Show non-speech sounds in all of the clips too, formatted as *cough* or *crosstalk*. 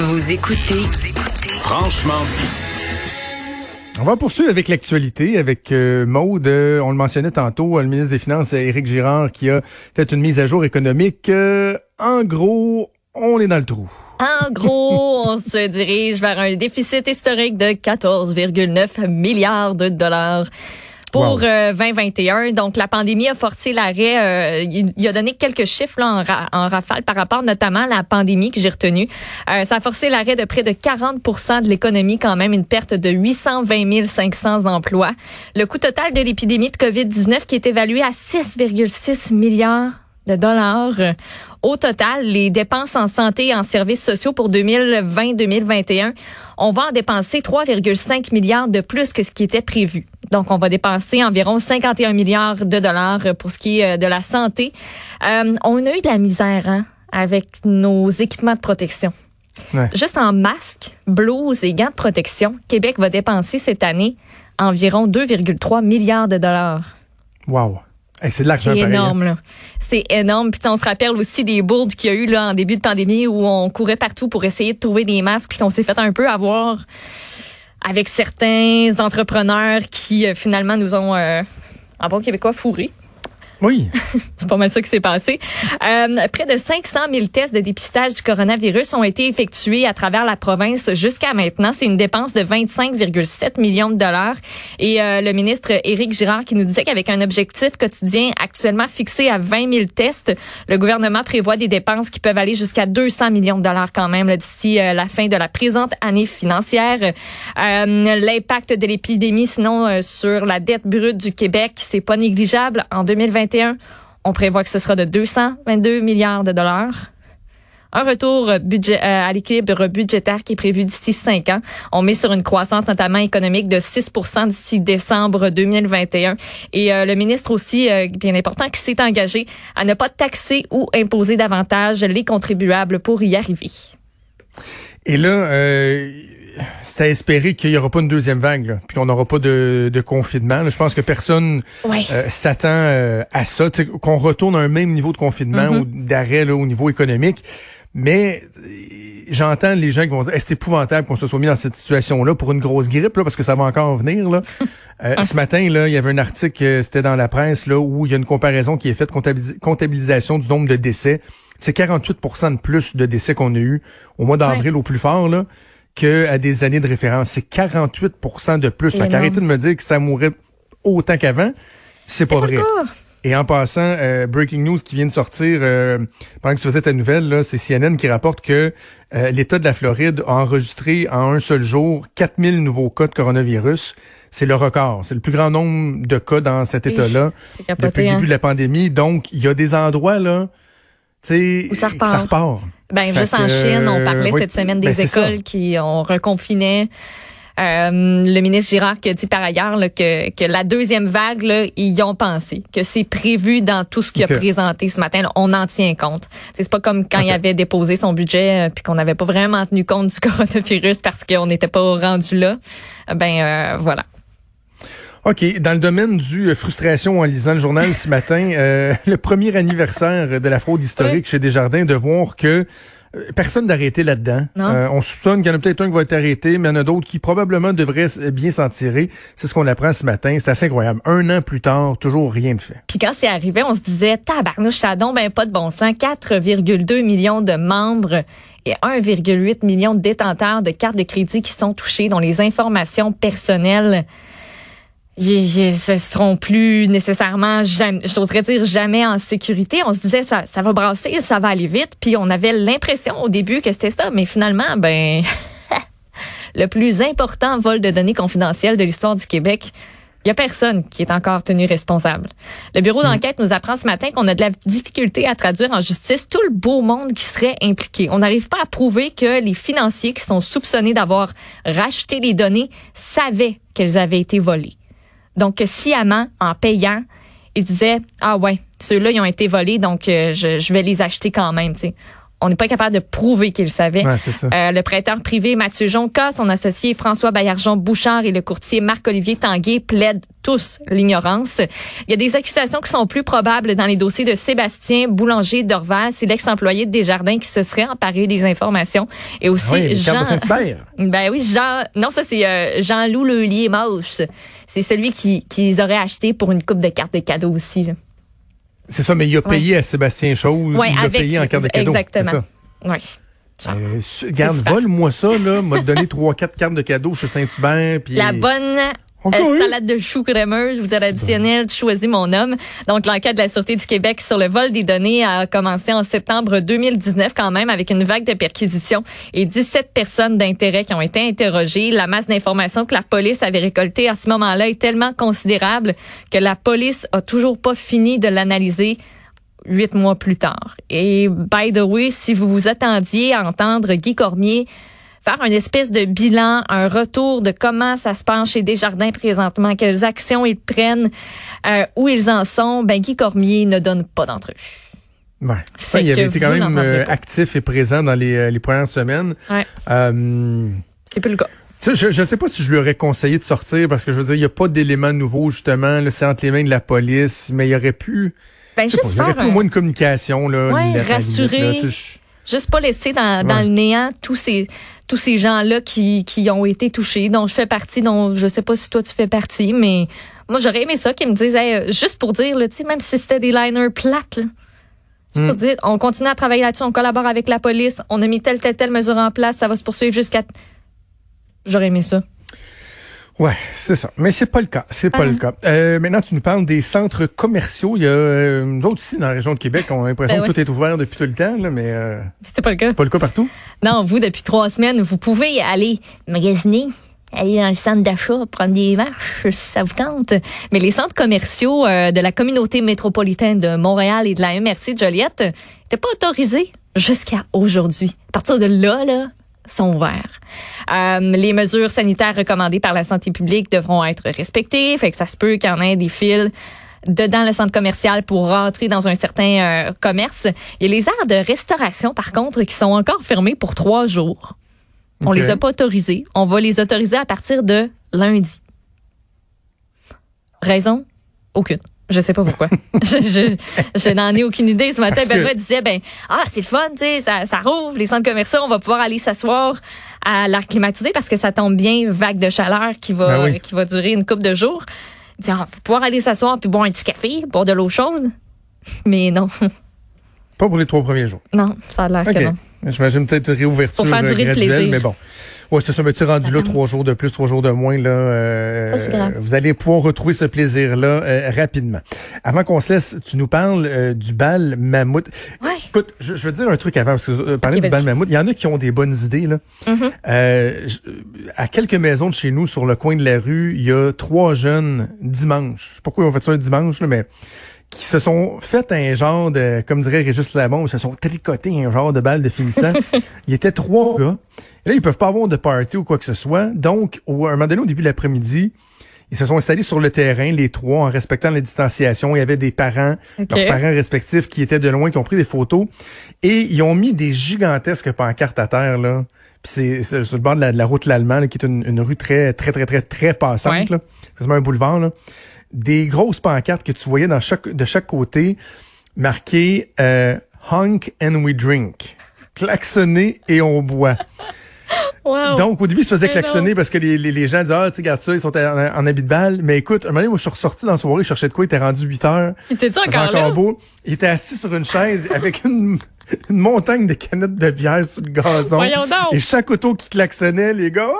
Vous écoutez Franchement dit. On va poursuivre avec l'actualité, avec euh, Maude. Euh, on le mentionnait tantôt, euh, le ministre des Finances, Éric Girard, qui a fait une mise à jour économique. Euh, en gros, on est dans le trou. En gros, *laughs* on se dirige vers un déficit historique de 14,9 milliards de dollars pour Wow. euh, 2021. Donc, la pandémie a forcé l'arrêt. euh, il, a donné quelques chiffres en, ra- en rafale par rapport notamment à la pandémie que j'ai retenu. Euh, ça a forcé l'arrêt de près de 40% de l'économie, quand même, une perte de 820 500 emplois. Le coût total de l'épidémie de COVID-19 qui est évalué à 6,6 milliards de dollars. Au total, les dépenses en santé et en services sociaux pour 2020-2021, on va en dépenser 3,5 milliards de plus que ce qui était prévu. Donc, on va dépenser environ 51 milliards de dollars pour ce qui est euh, de la santé. Euh, on a eu de la misère hein, avec nos équipements de protection. Ouais. Juste en masques, blouses et gants de protection, Québec va dépenser cette année environ 2,3 milliards de dollars. Wow. Hey, c'est hein. énorme, là. C'est énorme. Puis on se rappelle aussi des bourdes qu'il y a eu là en début de pandémie où on courait partout pour essayer de trouver des masques, puis qu'on s'est fait un peu avoir avec certains entrepreneurs qui euh, finalement nous ont, euh, en bon québécois, fourrés. Oui. *laughs* C'est pas mal ça qui s'est passé. Euh, près de 500 000 tests de dépistage du coronavirus ont été effectués à travers la province jusqu'à maintenant. C'est une dépense de 25,7 millions de dollars. Et euh, le ministre Éric Girard qui nous disait qu'avec un objectif quotidien actuellement fixé à 20 000 tests, le gouvernement prévoit des dépenses qui peuvent aller jusqu'à 200 millions de dollars quand même d'ici euh, la fin de la présente année financière. Euh, L'impact de l'épidémie, sinon, euh, sur la dette brute du Québec, c'est pas négligeable. En 2021, on prévoit que ce sera de 222 milliards de dollars. Un retour budget, euh, à l'équilibre budgétaire qui est prévu d'ici cinq ans. On met sur une croissance notamment économique de 6% d'ici décembre 2021. Et euh, le ministre aussi, euh, bien important, qui s'est engagé à ne pas taxer ou imposer davantage les contribuables pour y arriver. Et là, euh, c'est à espérer qu'il n'y aura pas une deuxième vague, là, puis qu'on n'aura pas de, de confinement. là. Je pense que personne euh, s'attend euh, à ça, qu'on retourne à un même niveau de confinement Mm-hmm. ou d'arrêt là, au niveau économique. Mais euh, j'entends les gens qui vont dire c'est épouvantable qu'on se soit mis dans cette situation-là pour une grosse grippe, là, parce que ça va encore venir. Là. *laughs* Euh, ce matin, là, il y avait un article, c'était dans la presse, là, où il y a une comparaison qui est faite, comptabilis- comptabilisation du nombre de décès. C'est 48% de plus de décès qu'on a eu au mois d'avril au plus fort, là, qu'à des années de référence. C'est 48% de plus. Fait qu'arrêtez de me dire que ça mourrait autant qu'avant. C'est pas pas vrai. Et en passant, euh, breaking news qui vient de sortir euh, pendant que tu faisais ta nouvelle, là, c'est CNN qui rapporte que euh, l'État de la Floride a enregistré en un seul jour 4000 nouveaux cas de coronavirus. C'est le record. C'est le plus grand nombre de cas dans cet État-là depuis le hein. début de la pandémie. Donc, il y a des endroits là, tu sais, Où ça repart. Ça repart. Ben, Fait juste en Chine, on parlait oui, cette semaine ben, des écoles qui ont reconfiné. Euh, le ministre Girard qui a dit par ailleurs là, que, que la deuxième vague, là, ils y ont pensé, que c'est prévu dans tout ce qu'il a présenté ce matin. là. on en tient compte. C'est pas comme quand il avait déposé son budget euh, puis qu'on n'avait pas vraiment tenu compte du *laughs* coronavirus parce qu'on n'était pas rendu là. Ben euh, voilà. OK. Dans le domaine du euh, frustration en lisant le journal ce matin, euh, *laughs* le premier anniversaire de la fraude historique chez Desjardins, de voir que euh, personne d'arrêté là-dedans. Euh, on soupçonne qu'il y en a peut-être un qui va être arrêté, mais il y en a d'autres qui probablement devraient bien s'en tirer. C'est ce qu'on apprend ce matin. C'est assez incroyable. Un an plus tard, toujours rien de fait. Puis quand c'est arrivé, on se disait, tabarnouche, ça donne ben pas de bon sens. 4,2 millions de membres et 1,8 million de détenteurs de cartes de crédit qui sont touchés, dont les informations personnelles ne seront plus nécessairement, jamais, j'oserais dire jamais en sécurité. On se disait, ça, ça va brasser, ça va aller vite. Puis on avait l'impression au début que c'était ça, mais finalement, ben, *laughs* le plus important vol de données confidentielles de l'histoire du Québec, il y a personne qui est encore tenu responsable. Le bureau d'enquête nous apprend ce matin qu'on a de la difficulté à traduire en justice tout le beau monde qui serait impliqué. On n'arrive pas à prouver que les financiers qui sont soupçonnés d'avoir racheté les données savaient qu'elles avaient été volées. Donc, sciemment, en payant, ils disaient, ah ouais, ceux-là, ils ont été volés, donc euh, je, je vais les acheter quand même. on n'est pas capable de prouver qu'il savait. Ouais. Euh, le prêteur privé Mathieu Jonca, son associé François Baillargeon Bouchard et le courtier Marc-Olivier Tanguay plaident tous l'ignorance. Il y a des accusations qui sont plus probables dans les dossiers de Sébastien Boulanger d'Orval. C'est l'ex-employé de Desjardins qui se serait emparé des informations. Et aussi Ah oui, Jean... *laughs* Ben oui, Jean. Non, ça c'est euh, Jean-Loup Mauche. C'est celui qui qu'ils auraient acheté pour une coupe de cartes de cadeau aussi. Là. C'est ça, mais il a payé à Sébastien Chose. Ouais, il avec- payé en carte de cadeau. exactement. Oui. Euh, Garde, vole-moi ça, là. M'a donné trois, quatre cartes de cadeau chez Saint-Hubert. La bonne euh, salade de choux crémeuse ou traditionnelle, tu choisis mon homme. Donc, l'enquête de la Sûreté du Québec sur le vol des données a commencé en septembre 2019 quand même avec une vague de perquisitions et 17 personnes d'intérêt qui ont été interrogées. La masse d'informations que la police avait récoltée à ce moment-là est tellement considérable que la police a toujours pas fini de l'analyser huit mois plus tard. Et by the way, si vous vous attendiez à entendre Guy Cormier faire une espèce de bilan, un retour de comment ça se passe chez Desjardins présentement, quelles actions ils prennent, euh, où ils en sont, ben Guy Cormier ne donne pas d'entrevue. Ouais. Il avait été quand même euh, actif et présent dans les, euh, les premières semaines. Ouais. Euh, C'est plus le cas. je ne sais pas si je lui aurais conseillé de sortir parce que je veux dire, il n'y a pas d'éléments nouveaux, justement. C'est entre les mains de la police, mais il y aurait pu. Ben sais pas, juste il aurait faire pu au moins une communication. Là, Ouais, rassurer. limite, là, juste pas laisser dans, dans Ouais. le néant tous ces tous ces gens-là qui, qui ont été touchés, dont je fais partie, dont je sais pas si toi tu fais partie, mais moi j'aurais aimé ça qu'ils me disent hey, euh, juste pour dire, là, tu sais, même si c'était des liners plates, là, juste Hmm. pour dire, on continue à travailler là-dessus, on collabore avec la police, on a mis telle, telle, telle mesure en place, ça va se poursuivre jusqu'à. J'aurais aimé ça. Ouais, c'est ça. Mais c'est pas le cas. C'est pas Ah. le cas. Euh, maintenant, tu nous parles des centres commerciaux. Il y a euh, nous autres ici dans la région de Québec, on a l'impression Ben que ouais. tout est ouvert depuis tout le temps, là, mais euh, C'est pas le cas. c'est pas le cas partout. Non, vous, depuis trois semaines, vous pouvez aller magasiner, aller dans le centre d'achat, prendre des marches, si ça vous tente. Mais les centres commerciaux euh, de la communauté métropolitaine de Montréal et de la MRC de Joliette n'étaient pas autorisés jusqu'à aujourd'hui. À partir de là, là, sont ouverts. Euh, les mesures sanitaires recommandées par la santé publique devront être respectées. Fait que ça se peut qu'il y en ait des fils dedans le centre commercial pour rentrer dans un certain euh, commerce. Il y a les aires de restauration, par contre, qui sont encore fermées pour trois jours. On les a pas autorisés. On va les autoriser à partir de lundi. Raison? Aucune. Je sais pas pourquoi. *laughs* je, je, je n'en ai aucune idée. Ce matin, Parce que- Benoît disait, ben, ah, c'est le fun, tu sais, ça, ça rouvre, les centres commerciaux, on va pouvoir aller s'asseoir à l'air climatisé parce que ça tombe bien, vague de chaleur qui va, Ben oui. qui va durer une couple de jours. Il dit, ah, faut pouvoir aller s'asseoir puis boire un petit café, boire de l'eau chaude. Mais non, Pas pour les trois premiers jours. non, ça a l'air OK. que non. J'imagine peut-être réouverture Pour faire euh, durer le graduelle, plaisir. mais bon. Ouais, c'est ça. Mais tu rendu là trois jours de plus, trois jours de moins. Là, euh, Pas si grave. vous allez pouvoir retrouver ce plaisir-là euh, rapidement. Avant qu'on se laisse, tu nous parles euh, du bal mammouth. Ouais. Écoute, je, je veux dire un truc avant, parce que euh, parler Ok, du bal mammouth, il y en a qui ont des bonnes idées. Là. Je- à quelques maisons de chez nous, sur le coin de la rue, il y a trois jeunes dimanche. Je sais pas pourquoi ils ont fait ça un dimanche, là, mais qui se sont fait un genre de, comme dirait Régis Labon, ils se sont tricotés un genre de balle de finissant. *laughs* il était trois gars. Et là, ils peuvent pas avoir de party ou quoi que ce soit. Donc, au, un moment donné, au début de l'après-midi, ils se sont installés sur le terrain, les trois, en respectant la distanciation. Il y avait des parents, leurs parents respectifs qui étaient de loin, qui ont pris des photos. Et ils ont mis des gigantesques pancartes à terre, là. Puis c'est sur le bord de la, de la route l'Allemand, qui est une, une rue très, très, très, très, très passante, Ouais. là. C'est un boulevard, là. Des grosses pancartes que tu voyais dans chaque, de chaque côté, marquées euh, Honk and we drink. Klaxonner et on boit. *laughs* Wow. Donc, au début, ils se faisaient klaxonner parce que les, les, les gens disaient, ah, tu regarde ça, ils sont en, en habit de balle. Mais écoute, un moment donné, moi, je suis ressorti dans la soirée, je cherchais de quoi, il était rendu 8 heures. T'es-tu C'est encore là? beau. Il était assis sur une chaise *laughs* avec une, une montagne de canettes de bière sur le gazon. Voyons donc. Et chaque auto qui klaxonnait, les gars, ah,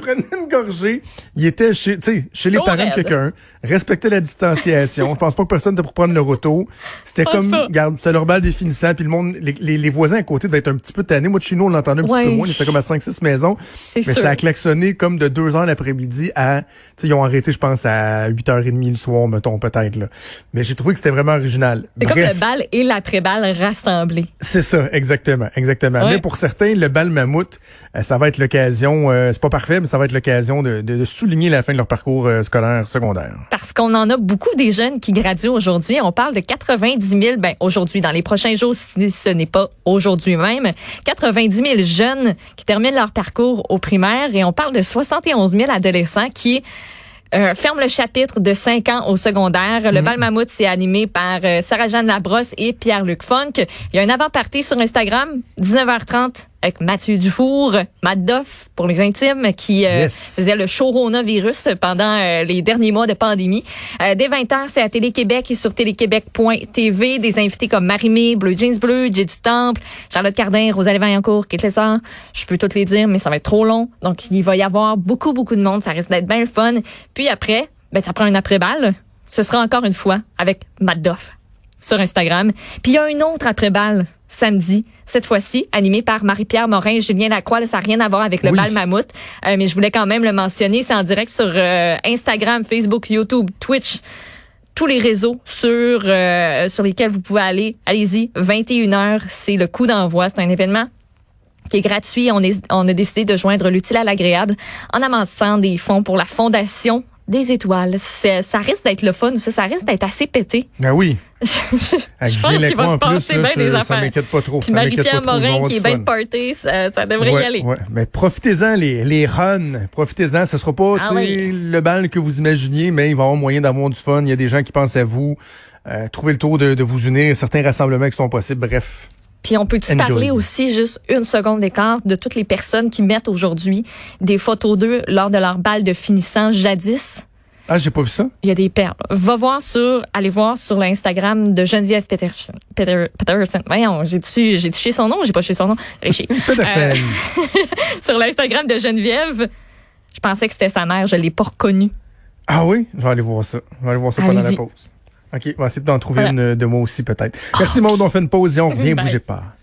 prenaient une gorgée. Il était chez, tu sais, chez les parents de quelqu'un, respectait la distanciation. Je pense pas que personne était pour prendre leur auto. C'était comme, pas. regarde, c'était leur balle définissant, puis le monde, les, les, les voisins à côté devaient être un petit peu tannés. Moi, de chez nous, on l'entendait un Ouais. petit peu moins. C'était comme à 5-6 maisons. Mais sûr. ça a klaxonné comme de 2 heures l'après-midi à, tu sais, ils ont arrêté, je pense, à 8h30 le soir, mettons, peut-être, là. Mais j'ai trouvé que c'était vraiment original. C'est comme le bal et l'après-bal rassemblés. C'est ça, exactement, exactement. Ouais. Mais pour certains, le bal mammouth, euh, ça va être l'occasion. euh, c'est pas parfait, mais ça va être l'occasion de, de, souligner la fin de leur parcours euh, scolaire secondaire. Parce qu'on en a beaucoup des jeunes qui graduent aujourd'hui. On parle de 90 000, ben aujourd'hui, dans les prochains jours, si ce n'est pas aujourd'hui même, 90 000 jeunes qui terminent leur parcours au primaire et on parle de 71 000 adolescents qui euh, ferme le chapitre de 5 ans au secondaire. Le mhm. bal mammouth, c'est animé par euh, Sarah-Jeanne Labrosse et Pierre-Luc Funk. Il y a un avant-party sur Instagram, 19h30 avec Mathieu Dufour, Matt Doff pour les intimes, qui euh, faisait le coronavirus pendant euh, les derniers mois de pandémie. Euh, dès 20h, c'est à Télé-Québec et sur téléquébec.tv. Des invités comme Marimé, Bleu Jeans Bleu, Jay du Temple, Charlotte Cardin, Rosalie Vaillancourt, Kate Lessard. Je peux toutes les dire, mais ça va être trop long. Donc, il va y avoir beaucoup, beaucoup de monde. Ça risque d'être bien le fun. Puis après, ben, ça prend une après-balle. Ce sera encore une fois avec Matt Doff sur Instagram. Puis il y a une autre après-balle samedi, cette fois-ci, animé par Marie-Pierre Morin et Julien Lacroix. ça n'a rien à voir avec le bal mammouth, euh, mais je voulais quand même le mentionner. C'est en direct sur euh, Instagram, Facebook, YouTube, Twitch tous les réseaux sur euh, sur lesquels vous pouvez aller. Allez-y, 21h, c'est le coup d'envoi. C'est un événement qui est gratuit. On, est, on a décidé de joindre l'utile à l'agréable en amassant des fonds pour la Fondation des étoiles. Ça risque d'être le fun, ça, ça risque d'être assez pété. Ben oui. *laughs* je, pense qu'il va se passer bien des affaires. Ça m'inquiète pas trop. Puis Marie-Pierre Morin qui est bien party, ça, ça devrait y aller. Ouais. Mais profitez-en les, les runs, profitez-en. Ce sera pas ah le bal que vous imaginiez, mais il va y avoir moyen d'avoir du fun. Il y a des gens qui pensent à vous. Euh, trouvez le tour de, de vous unir. Certains rassemblements qui sont possibles. Bref. Puis on peut-tu parler aussi juste une seconde d'écart de toutes les personnes qui mettent aujourd'hui des photos d'eux lors de leur balle de finissant jadis? Ah, j'ai pas vu ça. Il y a des perles. Va voir sur, allez voir sur l'Instagram de Geneviève Peterson. Peter, Peterson. Voyons, j'ai touché, j'ai son nom ou j'ai pas touché son nom? *laughs* Euh, *laughs* sur l'Instagram de Geneviève, je pensais que c'était sa mère, je l'ai pas reconnue. Ah oui? Je vais aller voir ça. Je vais aller voir ça pendant la pause. OK, on va essayer d'en trouver une de moi aussi peut-être. Merci, oh, Maud. On fait une pause et on *laughs* revient. Bougez pas.